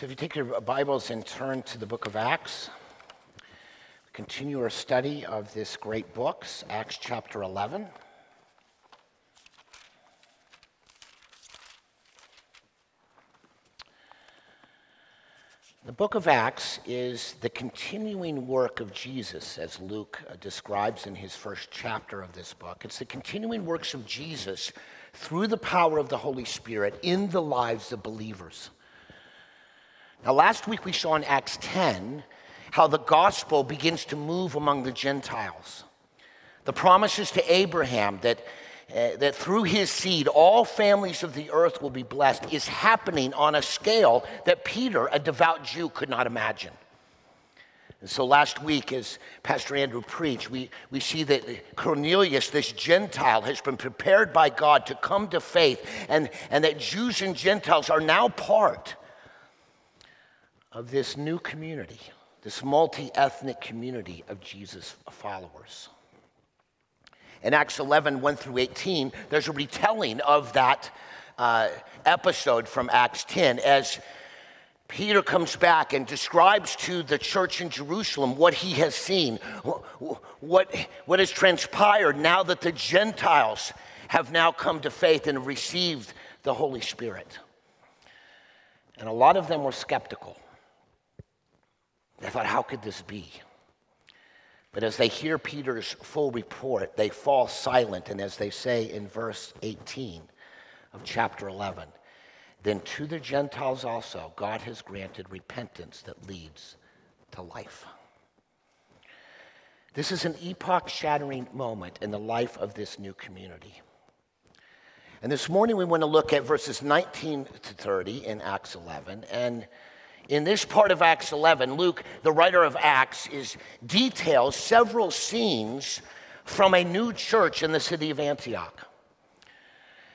So, if you take your Bibles and turn to the book of Acts, continue our study of this great book, Acts chapter 11. The book of Acts is the continuing work of Jesus, as Luke uh, describes in his first chapter of this book. It's the continuing works of Jesus through the power of the Holy Spirit in the lives of believers. Now, last week we saw in Acts 10 how the gospel begins to move among the Gentiles. The promises to Abraham that, uh, that through his seed all families of the earth will be blessed is happening on a scale that Peter, a devout Jew, could not imagine. And so last week, as Pastor Andrew preached, we, we see that Cornelius, this Gentile, has been prepared by God to come to faith, and, and that Jews and Gentiles are now part of this new community, this multi ethnic community of Jesus followers. In Acts 11, 1 through 18, there's a retelling of that uh, episode from Acts 10 as Peter comes back and describes to the church in Jerusalem what he has seen, what, what has transpired now that the Gentiles have now come to faith and received the Holy Spirit. And a lot of them were skeptical. They thought, how could this be? But as they hear Peter's full report, they fall silent. And as they say in verse 18 of chapter 11, then to the Gentiles also, God has granted repentance that leads to life. This is an epoch shattering moment in the life of this new community. And this morning we want to look at verses 19 to 30 in Acts 11 and in this part of Acts 11, Luke, the writer of Acts, is details several scenes from a new church in the city of Antioch.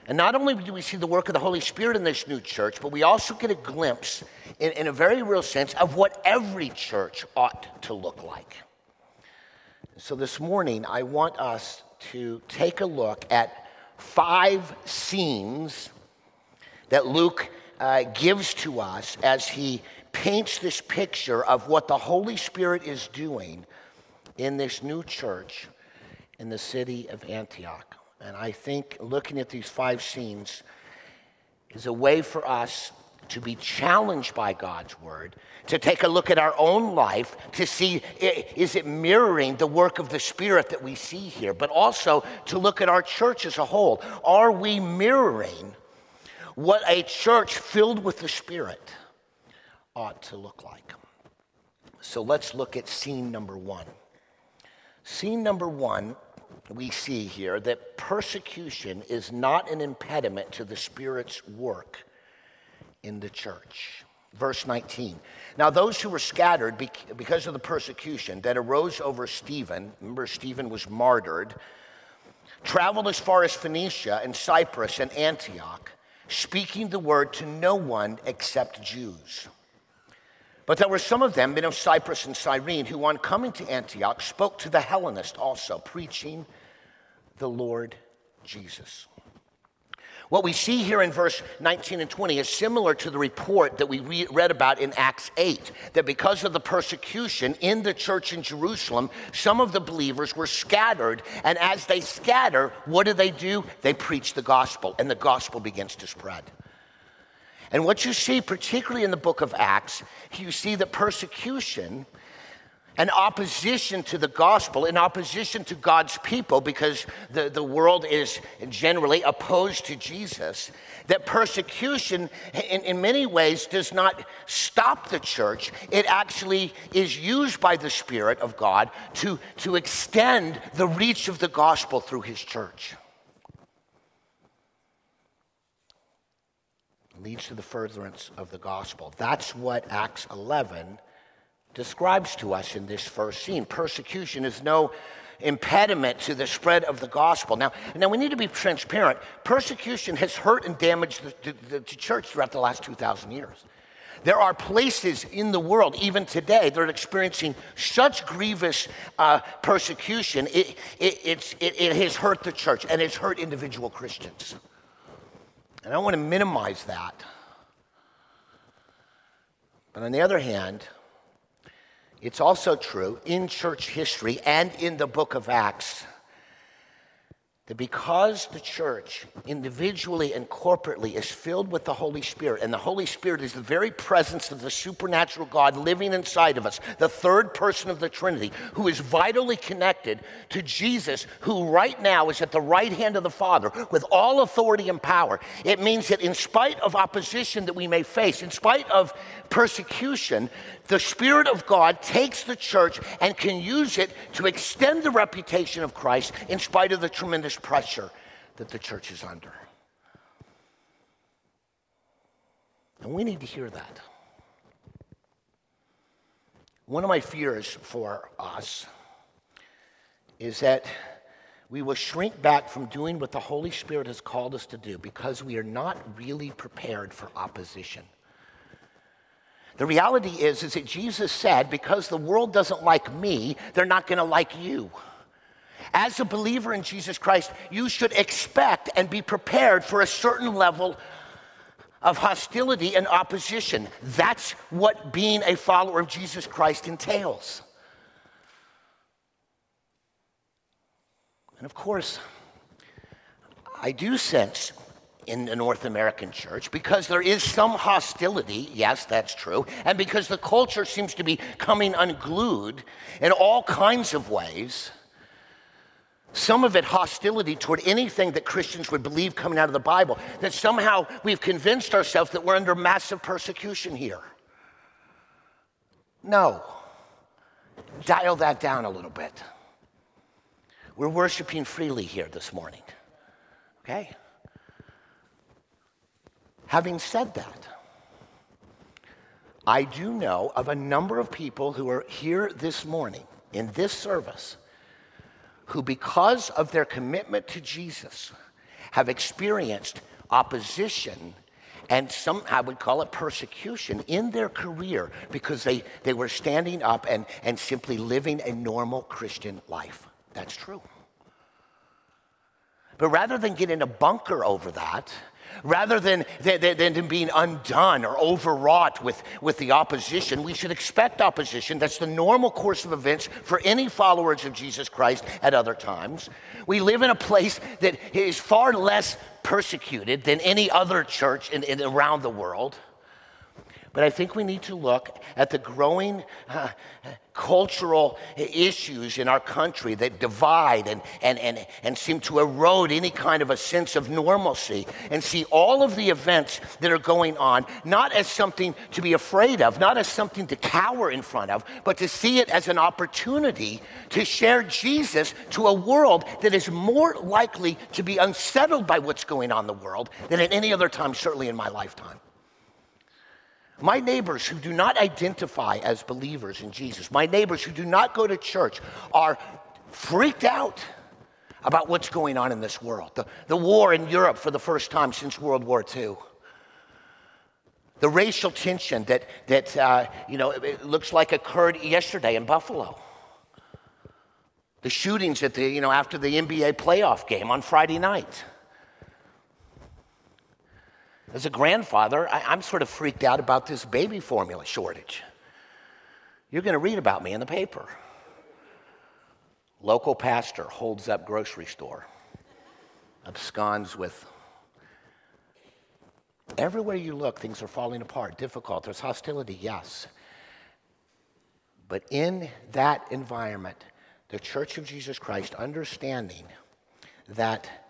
And not only do we see the work of the Holy Spirit in this new church, but we also get a glimpse, in, in a very real sense, of what every church ought to look like. So this morning, I want us to take a look at five scenes that Luke uh, gives to us as he paints this picture of what the Holy Spirit is doing in this new church in the city of Antioch. And I think looking at these five scenes is a way for us to be challenged by God's word, to take a look at our own life, to see is it mirroring the work of the Spirit that we see here, but also to look at our church as a whole. Are we mirroring what a church filled with the Spirit ought to look like. So let's look at scene number one. Scene number one, we see here that persecution is not an impediment to the Spirit's work in the church. Verse 19. Now, those who were scattered because of the persecution that arose over Stephen, remember, Stephen was martyred, traveled as far as Phoenicia and Cyprus and Antioch, speaking the word to no one except Jews. But there were some of them, men of Cyprus and Cyrene, who on coming to Antioch spoke to the Hellenists also, preaching the Lord Jesus. What we see here in verse 19 and 20 is similar to the report that we re- read about in Acts 8 that because of the persecution in the church in Jerusalem, some of the believers were scattered. And as they scatter, what do they do? They preach the gospel, and the gospel begins to spread. And what you see, particularly in the book of Acts, you see that persecution and opposition to the gospel, in opposition to God's people, because the, the world is generally opposed to Jesus, that persecution in, in many ways does not stop the church. It actually is used by the Spirit of God to, to extend the reach of the gospel through his church. Leads to the furtherance of the gospel. That's what Acts 11 describes to us in this first scene. Persecution is no impediment to the spread of the gospel. Now, now we need to be transparent. Persecution has hurt and damaged the, the, the church throughout the last 2,000 years. There are places in the world, even today, that are experiencing such grievous uh, persecution, it, it, it, it has hurt the church and it's hurt individual Christians. And I want to minimize that. But on the other hand, it's also true in church history and in the book of Acts that because the church individually and corporately is filled with the Holy Spirit, and the Holy Spirit is the very presence of the supernatural God living inside of us, the third person of the Trinity, who is vitally connected to Jesus, who right now is at the right hand of the Father with all authority and power. It means that in spite of opposition that we may face, in spite of persecution, the Spirit of God takes the church and can use it to extend the reputation of Christ in spite of the tremendous pressure that the church is under. And we need to hear that. One of my fears for us is that we will shrink back from doing what the Holy Spirit has called us to do because we are not really prepared for opposition. The reality is, is that Jesus said, because the world doesn't like me, they're not going to like you. As a believer in Jesus Christ, you should expect and be prepared for a certain level of hostility and opposition. That's what being a follower of Jesus Christ entails. And of course, I do sense in the North American church because there is some hostility, yes, that's true, and because the culture seems to be coming unglued in all kinds of ways. Some of it hostility toward anything that Christians would believe coming out of the Bible, that somehow we've convinced ourselves that we're under massive persecution here. No. Dial that down a little bit. We're worshiping freely here this morning. Okay? Having said that, I do know of a number of people who are here this morning in this service who, because of their commitment to Jesus, have experienced opposition and some, I would call it persecution in their career because they, they were standing up and, and simply living a normal Christian life. That's true. But rather than get in a bunker over that, Rather than, than, than being undone or overwrought with, with the opposition, we should expect opposition. That's the normal course of events for any followers of Jesus Christ at other times. We live in a place that is far less persecuted than any other church in, in around the world. But I think we need to look at the growing uh, cultural issues in our country that divide and, and, and, and seem to erode any kind of a sense of normalcy and see all of the events that are going on not as something to be afraid of, not as something to cower in front of, but to see it as an opportunity to share Jesus to a world that is more likely to be unsettled by what's going on in the world than at any other time, certainly in my lifetime. My neighbors who do not identify as believers in Jesus, my neighbors who do not go to church, are freaked out about what's going on in this world. The, the war in Europe for the first time since World War II. The racial tension that, that uh, you know, it looks like occurred yesterday in Buffalo. The shootings at the, you know, after the NBA playoff game on Friday night. As a grandfather, I, am sort of freaked out about this baby formula shortage. You're going to read about me in the paper. Local pastor holds up grocery store, absconds with. Everywhere you look, things are falling apart, difficult. There's hostility, yes. But in that environment, the Church of Jesus Christ, understanding that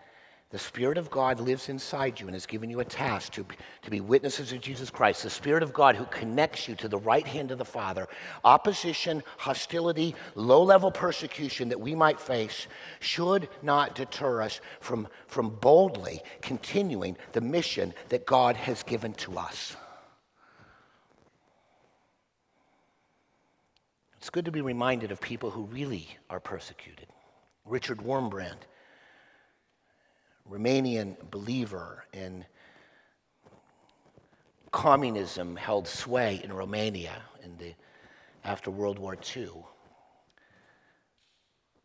the Spirit of God lives inside you and has given you a task to, to be witnesses of Jesus Christ. The Spirit of God who connects you to the right hand of the Father. Opposition, hostility, low level persecution that we might face should not deter us from, from boldly continuing the mission that God has given to us. It's good to be reminded of people who really are persecuted. Richard Wurmbrand Romanian believer in communism held sway in Romania in the, after World War II.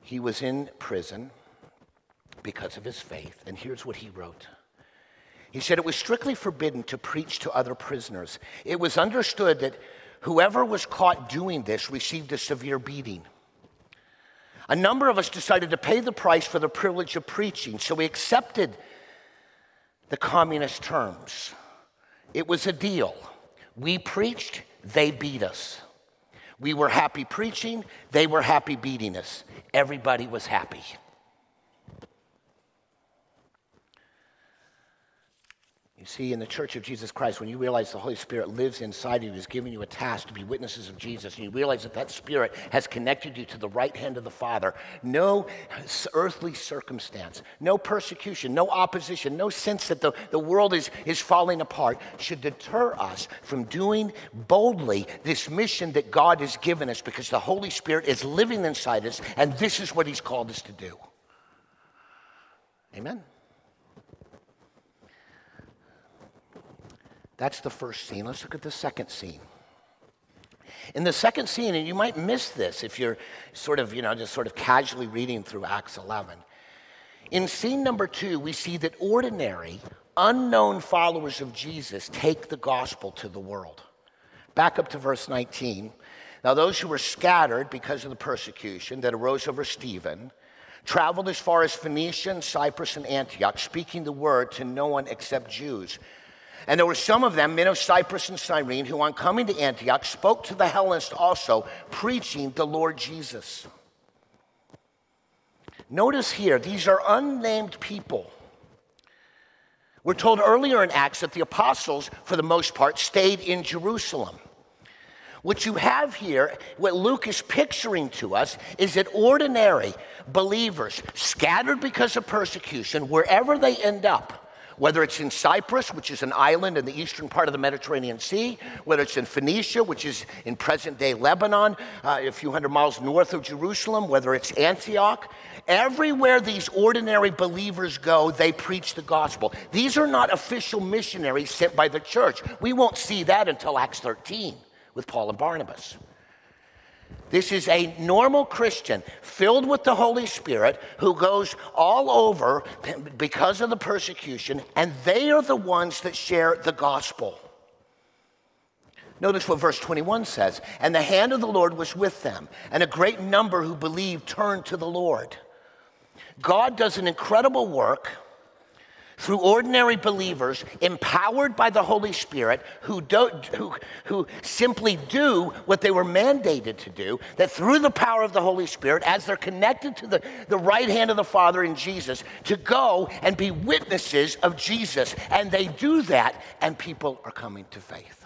He was in prison because of his faith, and here's what he wrote. He said it was strictly forbidden to preach to other prisoners. It was understood that whoever was caught doing this received a severe beating. A number of us decided to pay the price for the privilege of preaching, so we accepted the communist terms. It was a deal. We preached, they beat us. We were happy preaching, they were happy beating us. Everybody was happy. You see, in the Church of Jesus Christ, when you realize the Holy Spirit lives inside you, has given you a task to be witnesses of Jesus, and you realize that that Spirit has connected you to the right hand of the Father, no earthly circumstance, no persecution, no opposition, no sense that the, the world is, is falling apart should deter us from doing boldly this mission that God has given us because the Holy Spirit is living inside us, and this is what He's called us to do. Amen. That's the first scene. Let's look at the second scene. In the second scene, and you might miss this if you're sort of, you know, just sort of casually reading through Acts 11. In scene number two, we see that ordinary, unknown followers of Jesus take the gospel to the world. Back up to verse 19. Now, those who were scattered because of the persecution that arose over Stephen traveled as far as Phoenicia, Cyprus, and Antioch, speaking the word to no one except Jews. And there were some of them, men of Cyprus and Cyrene, who on coming to Antioch spoke to the Hellenists also, preaching the Lord Jesus. Notice here, these are unnamed people. We're told earlier in Acts that the apostles, for the most part, stayed in Jerusalem. What you have here, what Luke is picturing to us, is that ordinary believers, scattered because of persecution, wherever they end up, whether it's in Cyprus, which is an island in the eastern part of the Mediterranean Sea, whether it's in Phoenicia, which is in present day Lebanon, uh, a few hundred miles north of Jerusalem, whether it's Antioch, everywhere these ordinary believers go, they preach the gospel. These are not official missionaries sent by the church. We won't see that until Acts 13 with Paul and Barnabas. This is a normal Christian filled with the Holy Spirit who goes all over because of the persecution, and they are the ones that share the gospel. Notice what verse 21 says And the hand of the Lord was with them, and a great number who believed turned to the Lord. God does an incredible work through ordinary believers empowered by the Holy Spirit who, do, who, who simply do what they were mandated to do, that through the power of the Holy Spirit, as they're connected to the, the right hand of the Father in Jesus, to go and be witnesses of Jesus. And they do that, and people are coming to faith.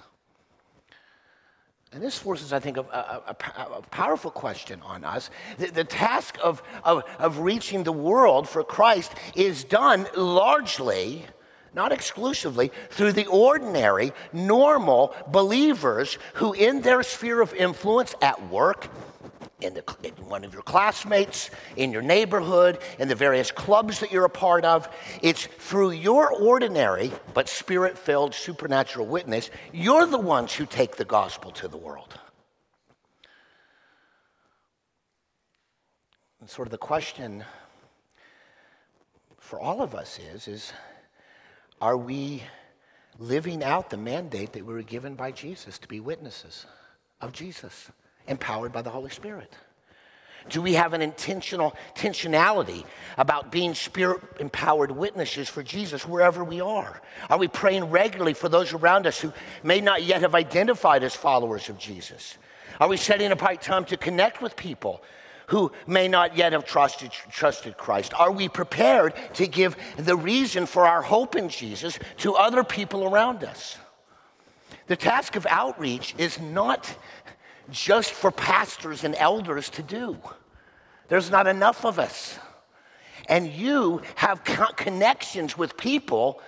And this forces, I think, a, a, a, powerful question on us. The, the task of, of, of reaching the world for Christ is done largely, not exclusively, through the ordinary, normal believers who, in their sphere of influence at work, in, the, in one of your classmates, in your neighborhood, in the various clubs that you're a part of. It's through your ordinary but spirit filled supernatural witness, you're the ones who take the gospel to the world. And sort of the question for all of us is, is are we living out the mandate that we were given by Jesus to be witnesses of Jesus? empowered by the Holy Spirit? Do we have an intentional intentionality about being spirit empowered witnesses for Jesus wherever we are? Are we praying regularly for those around us who may not yet have identified as followers of Jesus? Are we setting apart time to connect with people who may not yet have trusted, trusted Christ? Are we prepared to give the reason for our hope in Jesus to other people around us? The task of outreach is not just for pastors and elders to do. There's not enough of us. And you have connections with people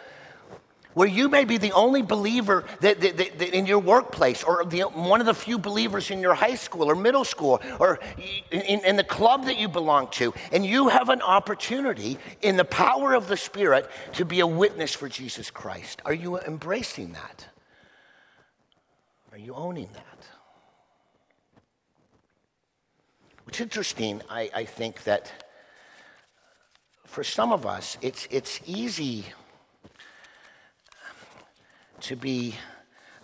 where you may be the only believer that, that, that, that in your workplace or the, one of the few believers in your high school or middle school or in, in the club that you belong to. And you have an opportunity in the power of the Spirit to be a witness for Jesus Christ. Are you embracing that? Are you owning that? It's interesting, I, I think, that for some of us, it's, it's easy to be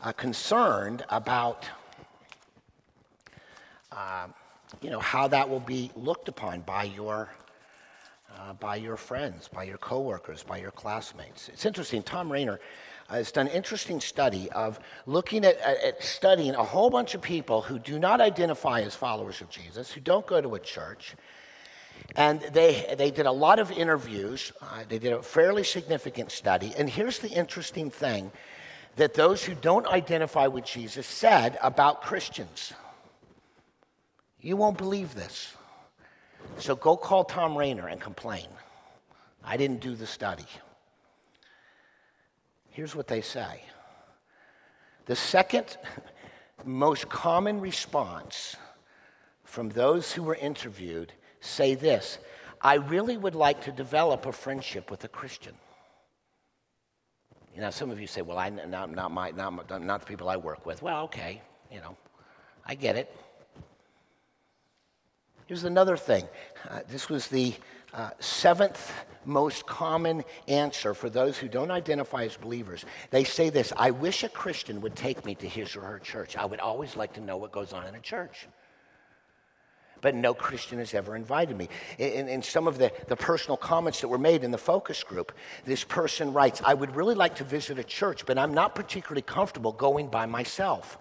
uh, concerned about um, you know, how that will be looked upon by your, uh, by your friends, by your coworkers, by your classmates. It's interesting. Tom Rainer uh, has done an interesting study of looking at, at studying a whole bunch of people who do not identify as followers of Jesus, who don't go to a church, and they, they did a lot of interviews. Uh, they did a fairly significant study. And here's the interesting thing that those who don't identify with Jesus said about Christians. You won't believe this. So go call Tom Rainer and complain. I didn't do the study. Here's what they say the second most common response from those who were interviewed say this I really would like to develop a friendship with a Christian. You know, some of you say, well, I, not, not, my, not, not the people I work with. Well, okay, you know, I get it. Here's another thing. Uh, this was the uh, seventh most common answer for those who don't identify as believers. They say this I wish a Christian would take me to his or her church. I would always like to know what goes on in a church but no Christian has ever invited me. In, in, some of the, the personal comments that were made in the focus group, this person writes, I would really like to visit a church, but I'm not particularly comfortable going by myself.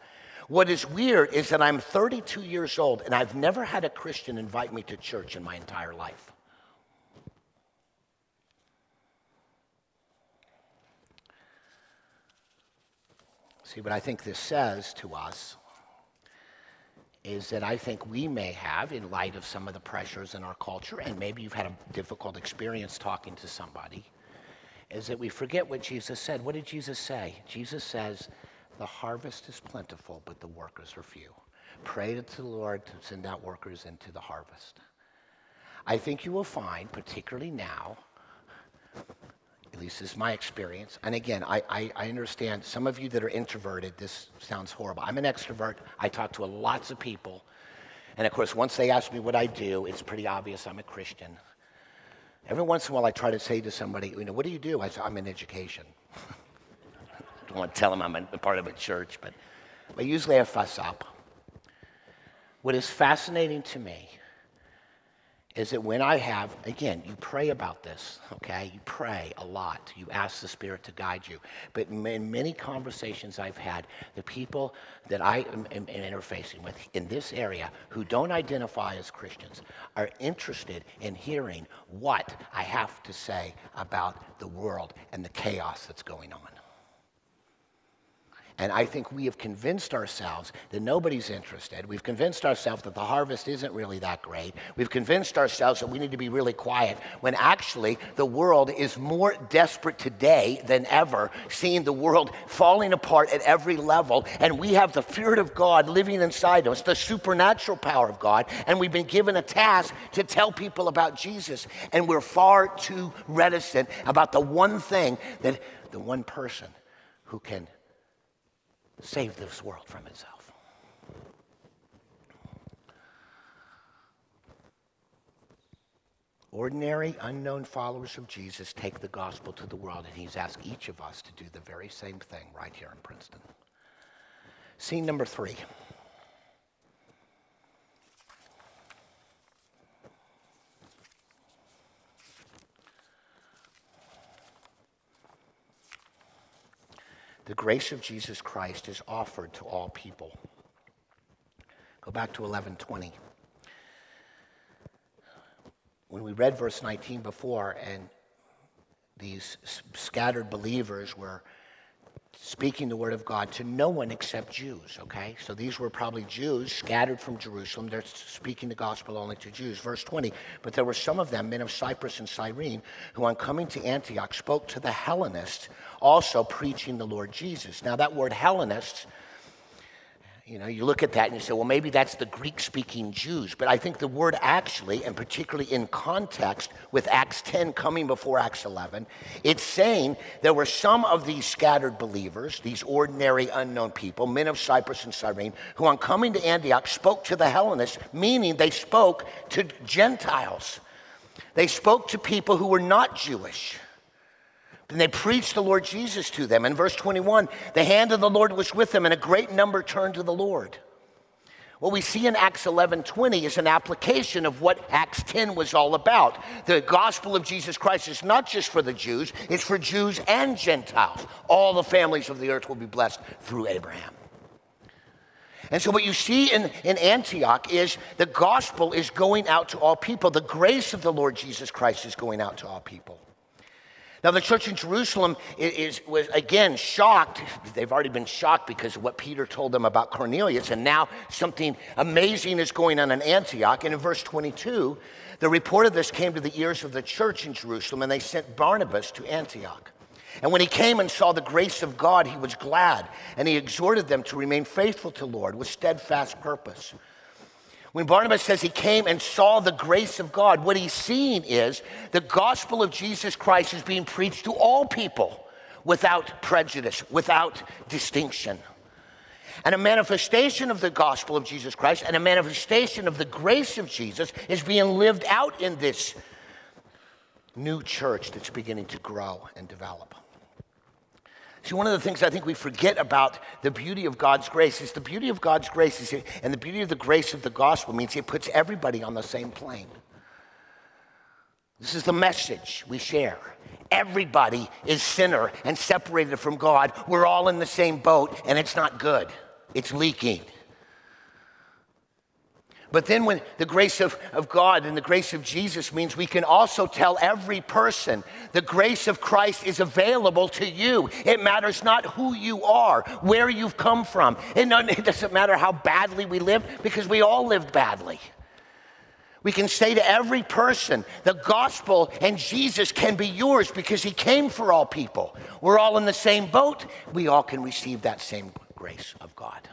What is weird is that I'm 32 years old and I've never had a Christian invite me to church in my entire life. See, what I think this says to us is that I think we may have, in light of some of the pressures in our culture, and maybe you've had a difficult experience talking to somebody, is that we forget what Jesus said. What did Jesus say? Jesus says, The harvest is plentiful, but the workers are few. Pray to the Lord to send out workers into the harvest. I think you will find, particularly now, least this is my experience. And again, I, I, I, understand some of you that are introverted, this sounds horrible. I'm an extrovert. I talk to lots of people. And of course, once they ask me what I do, it's pretty obvious I'm a Christian. Every once in a while, I try to say to somebody, you know, what do you do? I say, I'm in education. I don't want to tell them I'm a part of a church, but, but usually I fuss up. What is fascinating to me is that when I have, again, you pray about this, okay? You pray a lot. You ask the Spirit to guide you. But in many conversations I've had, the people that I am, am, am interfacing with in this area who don't identify as Christians are interested in hearing what I have to say about the world and the chaos that's going on. And I think we have convinced ourselves that nobody's interested. We've convinced ourselves that the harvest isn't really that great. We've convinced ourselves that we need to be really quiet when actually the world is more desperate today than ever, seeing the world falling apart at every level. And we have the Spirit of God living inside us, the supernatural power of God. And we've been given a task to tell people about Jesus. And we're far too reticent about the one thing that the one person who can save this world from itself. Ordinary, unknown followers of Jesus take the gospel to the world, and he's asked each of us to do the very same thing right here in Princeton. Scene number three. The grace of Jesus Christ is offered to all people. Go back to 1120. When we read verse 19 before, and these scattered believers were speaking the word of God to no one except Jews, okay? So these were probably Jews scattered from Jerusalem. They're speaking the gospel only to Jews. Verse 20, but there were some of them, men of Cyprus and Cyrene, who on coming to Antioch spoke to the Hellenists, also preaching the Lord Jesus. Now that word Hellenists you know, you look at that and you say, well, maybe that's the Greek speaking Jews. But I think the word actually, and particularly in context with Acts 10 coming before Acts 11, it's saying there were some of these scattered believers, these ordinary unknown people, men of Cyprus and Cyrene, who on coming to Antioch spoke to the Hellenists, meaning they spoke to Gentiles. They spoke to people who were not Jewish. And they preached the Lord Jesus to them. In verse 21, the hand of the Lord was with them, and a great number turned to the Lord. What we see in Acts 11:20 is an application of what Acts 10 was all about. The gospel of Jesus Christ is not just for the Jews, it's for Jews and Gentiles. All the families of the earth will be blessed through Abraham. And so, what you see in, in Antioch is the gospel is going out to all people. The grace of the Lord Jesus Christ is going out to all people. Now, the church in Jerusalem is, is, was again shocked. They've already been shocked because of what Peter told them about Cornelius, and now something amazing is going on in Antioch. And in verse 22, the report of this came to the ears of the church in Jerusalem, and they sent Barnabas to Antioch. And when he came and saw the grace of God, he was glad, and he exhorted them to remain faithful to the Lord with steadfast purpose. When Barnabas says he came and saw the grace of God, what he's seeing is the gospel of Jesus Christ is being preached to all people without prejudice, without distinction. And a manifestation of the gospel of Jesus Christ and a manifestation of the grace of Jesus is being lived out in this new church that's beginning to grow and develop. See, one of the things I think we forget about the beauty of God's grace is the beauty of God's grace is, and the beauty of the grace of the gospel means it puts everybody on the same plane. This is the message we share. Everybody is sinner and separated from God. We're all in the same boat, and it's not good. It's leaking. But then, when the grace of, of God and the grace of Jesus means we can also tell every person the grace of Christ is available to you. It matters not who you are, where you've come from. It, it doesn't matter how badly we live because we all lived badly. We can say to every person, the gospel and Jesus can be yours because he came for all people. We're all in the same boat. We all can receive that same grace of God.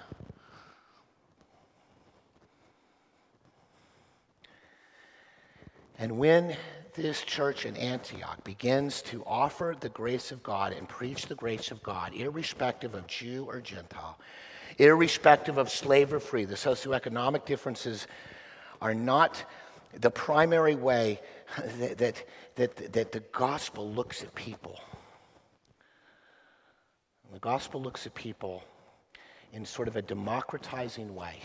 And when this church in Antioch begins to offer the grace of God and preach the grace of God, irrespective of Jew or Gentile, irrespective of slave or free, the socioeconomic differences are not the primary way that, that, that, that the gospel looks at people. The gospel looks at people in sort of a democratizing way.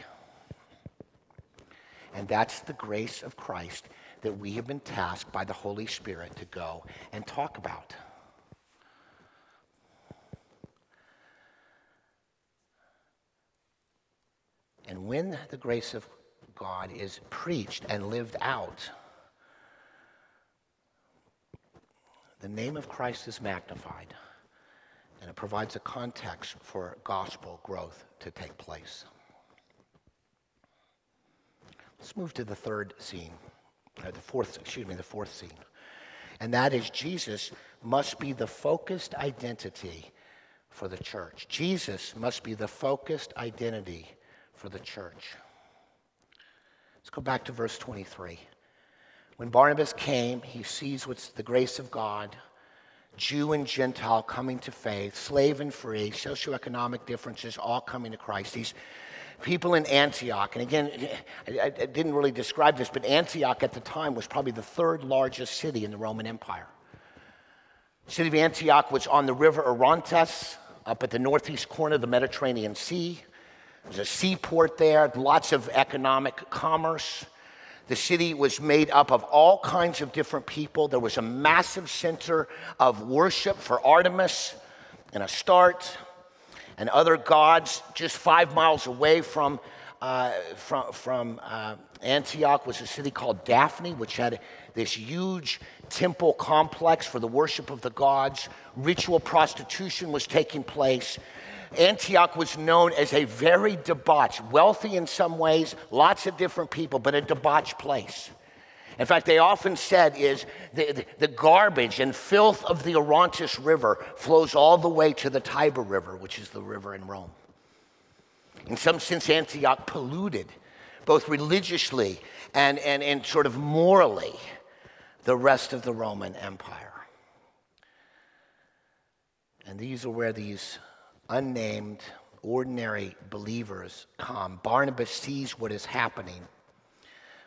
And that's the grace of Christ that we have been tasked by the Holy Spirit to go and talk about. And when the grace of God is preached and lived out, the name of Christ is magnified, and it provides a context for gospel growth to take place. Let's move to the third scene uh, the fourth, excuse me, the fourth scene. And that is Jesus must be the focused identity for the church. Jesus must be the focused identity for the church. Let's go back to verse 23. When Barnabas came, he sees what's the grace of God, Jew and Gentile coming to faith, slave and free, socioeconomic differences all coming to Christ. These people in Antioch, and again, I, I, didn't really describe this, but Antioch at the time was probably the third largest city in the Roman Empire. The city of Antioch was on the river Orontes, up at the northeast corner of the Mediterranean Sea. There's a seaport there, lots of economic commerce. The city was made up of all kinds of different people. There was a massive center of worship for Artemis and Astarte and other gods just five miles away from, uh, from, from uh, Antioch was a city called Daphne, which had this huge temple complex for the worship of the gods. Ritual prostitution was taking place. Antioch was known as a very debauched, wealthy in some ways, lots of different people, but a debauched place. In fact, they often said is the, the, the, garbage and filth of the Orontes River flows all the way to the Tiber River, which is the river in Rome. In some sense, Antioch polluted, both religiously and, and, and sort of morally, the rest of the Roman Empire. And these are where these unnamed, ordinary believers come. Barnabas sees what is happening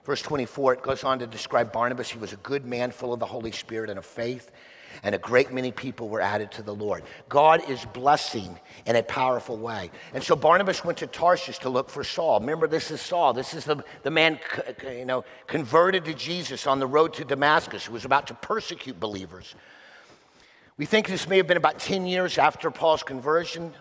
Verse 24, it goes on to describe Barnabas. He was a good man, full of the Holy Spirit and of faith. and a great many people were added to the Lord. God is blessing in a powerful way. And so Barnabas went to Tarshish to look for Saul. Remember, this is Saul. This is the, the man, you know, converted to Jesus on the road to Damascus who was about to persecute believers. We think this may have been about 10 years after Paul's conversion.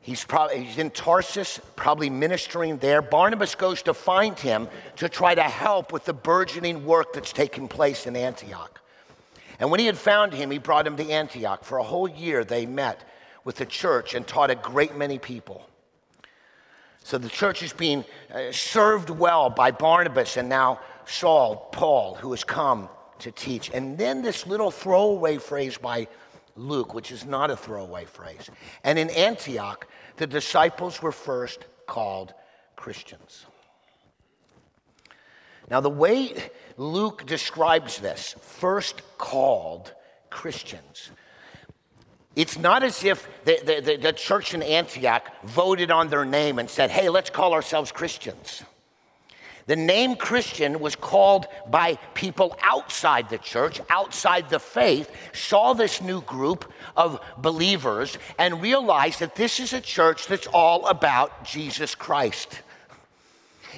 He's, probably, he's in Tarsus, probably ministering there. Barnabas goes to find him to try to help with the burgeoning work that's taking place in Antioch. And when he had found him, he brought him to Antioch. For a whole year, they met with the church and taught a great many people. So the church is being uh, served well by Barnabas and now Saul, Paul, who has come to teach. And then this little throwaway phrase by Luke, which is not a throwaway phrase. And in Antioch, the disciples were first called Christians. Now, the way Luke describes this, first called Christians, it's not as if the, the, the, church in Antioch voted on their name and said, hey, let's call ourselves Christians. The name Christian was called by people outside the church, outside the faith, saw this new group of believers and realized that this is a church that's all about Jesus Christ.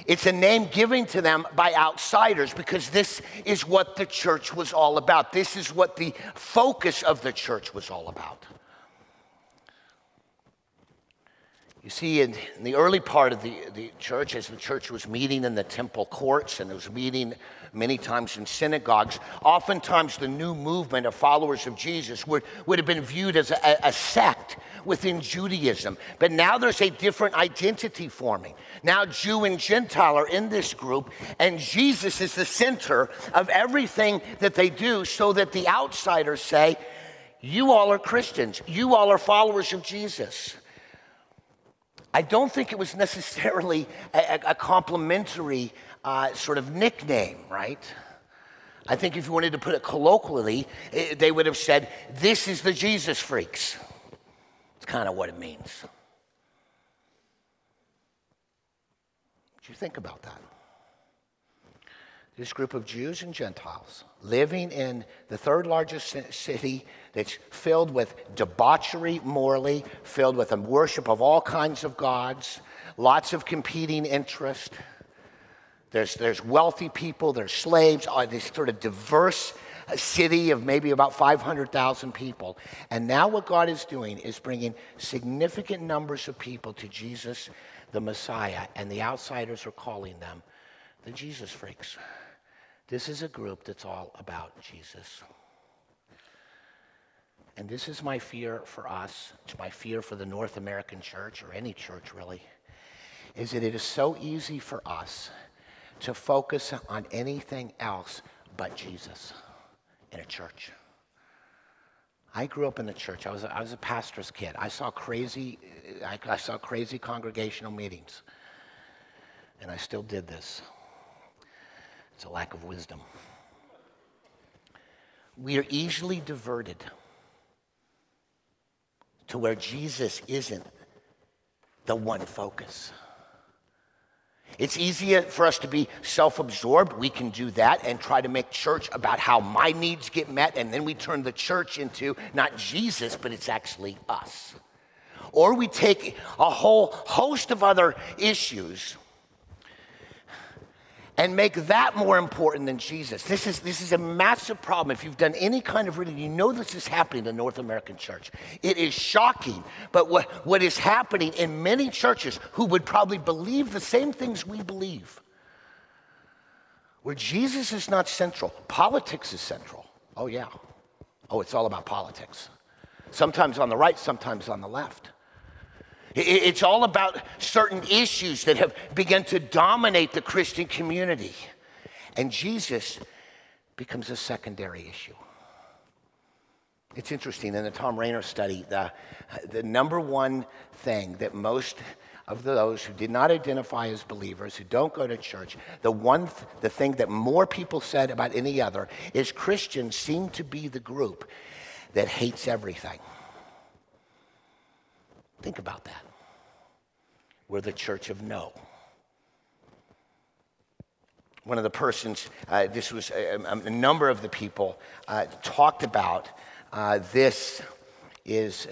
It's a name given to them by outsiders because this is what the church was all about. This is what the focus of the church was all about. You see, in, in, the early part of the, the church, as the church was meeting in the temple courts and it was meeting many times in synagogues, oftentimes the new movement of followers of Jesus would, would have been viewed as a, a sect within Judaism. But now there's a different identity forming. Now, Jew and Gentile are in this group, and Jesus is the center of everything that they do, so that the outsiders say, You all are Christians, you all are followers of Jesus. I don't think it was necessarily a, a complimentary uh, sort of nickname, right? I think if you wanted to put it colloquially, it, eh, they would have said, This is the Jesus freaks. It's kind of what it means. What do you think about that? This group of Jews and Gentiles living in the third largest city that's filled with debauchery morally, filled with a worship of all kinds of gods, lots of competing interest. There's, there's wealthy people, there's slaves, uh, this sort of diverse city of maybe about 500,000 people. And now what God is doing is bringing significant numbers of people to Jesus, the Messiah, and the outsiders are calling them the Jesus freaks. This is a group that's all about Jesus. And this is my fear for us, it's my fear for the North American church, or any church really, is that it is so easy for us to focus on anything else but Jesus in a church. I grew up in the church. I was a, I was a pastor's kid. I saw crazy, I, I saw crazy congregational meetings, and I still did this. It's a lack of wisdom. We are easily diverted to where Jesus isn't the one focus. It's easier for us to be self absorbed. We can do that and try to make church about how my needs get met, and then we turn the church into not Jesus, but it's actually us. Or we take a whole host of other issues and make that more important than Jesus. This is, this is a massive problem. If you've done any kind of reading, you know this is happening in the North American church. It is shocking, but what, what is happening in many churches who would probably believe the same things we believe, where Jesus is not central, politics is central. Oh, yeah. Oh, it's all about politics. Sometimes on the right, sometimes on the left. It's all about certain issues that have begun to dominate the Christian community. And Jesus becomes a secondary issue. It's interesting in the Tom Rainer study, the, the number one thing that most of those who did not identify as believers, who don't go to church, the one th- the thing that more people said about any other is Christians seem to be the group that hates everything. Think about that. We're the church of no. one of the persons, uh, this was a, a, number of the people, uh, talked about uh, this is,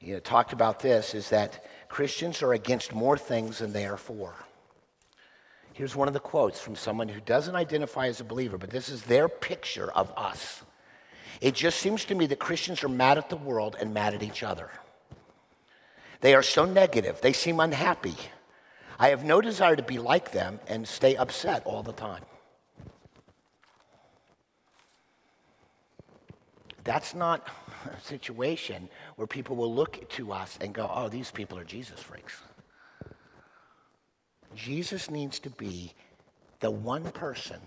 you know, talked about this is that Christians are against more things than they are for. Here's one of the quotes from someone who doesn't identify as a believer, but this is their picture of us. It just seems to me that Christians are mad at the world and mad at each other. They are so negative, they seem unhappy. I have no desire to be like them and stay upset all the time. That's not a situation where people will look to us and go, oh, these people are Jesus freaks. Jesus needs to be the one person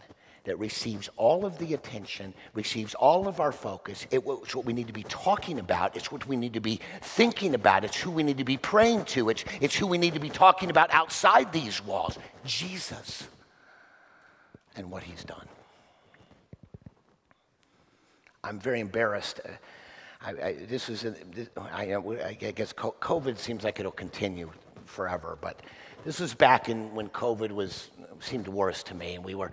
that receives all of the attention, receives all of our focus. It's what we need to be talking about. It's what we need to be thinking about. It's who we need to be praying to. It's, it's who we need to be talking about outside these walls Jesus and what he's done. I'm very embarrassed. Uh, I, I, this is, uh, this, I, I guess COVID seems like it'll continue forever, but this was back in when COVID was seemed worse to me, and we were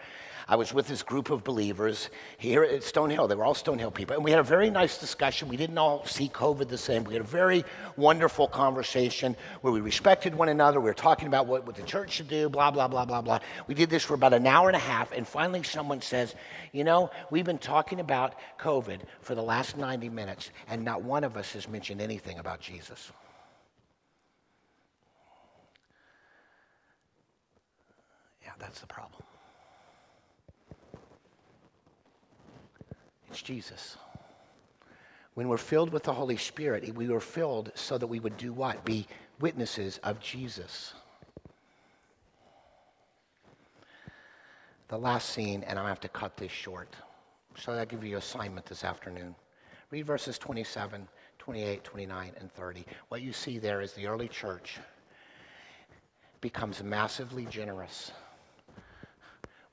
I was with this group of believers here at Stonehill. They were all Stonehill people. And we had a very nice discussion. We didn't all see COVID the same. We had a very wonderful conversation where we respected one another. We were talking about what, what the church should do, blah, blah, blah, blah, blah. We did this for about an hour and a half. And finally, someone says, You know, we've been talking about COVID for the last 90 minutes, and not one of us has mentioned anything about Jesus. That's the problem. It's Jesus. When we're filled with the Holy Spirit, we were filled so that we would do what? Be witnesses of Jesus. The last scene, and I have to cut this short. So I'll give you an assignment this afternoon. Read verses 27, 28, 29, and 30. What you see there is the early church becomes massively generous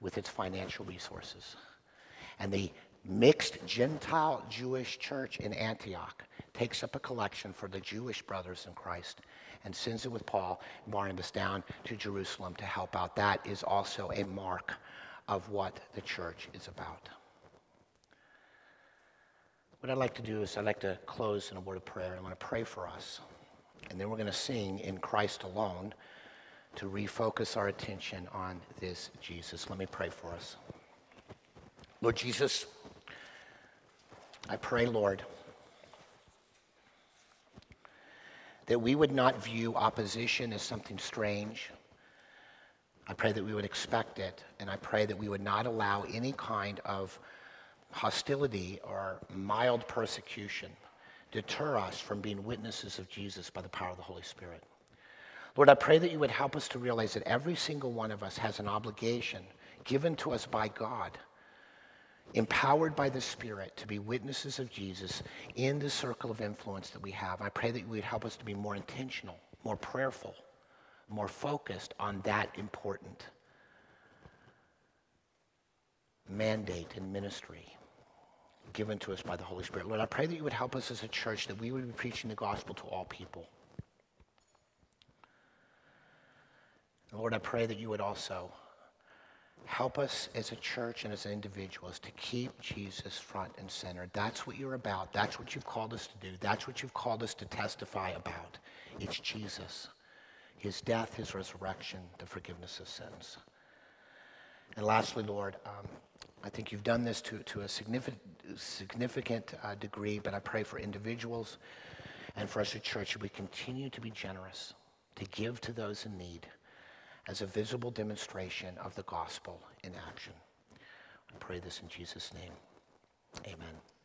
with its financial resources. And the mixed Gentile Jewish church in Antioch takes up a collection for the Jewish brothers in Christ and sends it with Paul and Barnabas down to Jerusalem to help out. That is also a mark of what the church is about. What I'd like to do is I'd like to close in a word of prayer. I want to pray for us. And then we're going to sing in Christ alone to refocus our attention on this Jesus. Let me pray for us. Lord Jesus, I pray, Lord, that we would not view opposition as something strange. I pray that we would expect it, and I pray that we would not allow any kind of hostility or mild persecution deter us from being witnesses of Jesus by the power of the Holy Spirit. Lord, I pray that you would help us to realize that every single one of us has an obligation given to us by God empowered by the Spirit to be witnesses of Jesus in the circle of influence that we have. I pray that you would help us to be more intentional, more prayerful, more focused on that important mandate and ministry given to us by the Holy Spirit. Lord, I pray that you would help us as a church that we would be preaching the gospel to all people. Lord, I pray that you would also Help us as a church and as individuals to keep Jesus front and center. That's what you're about. That's what you've called us to do. That's what you've called us to testify about. It's Jesus, his death, his resurrection, the forgiveness of sins. And lastly, Lord, um, I think you've done this to, to a significant, significant uh, degree, but I pray for individuals and for us as a church that we continue to be generous, to give to those in need as a visible demonstration of the gospel in action. I pray this in Jesus' name. Amen.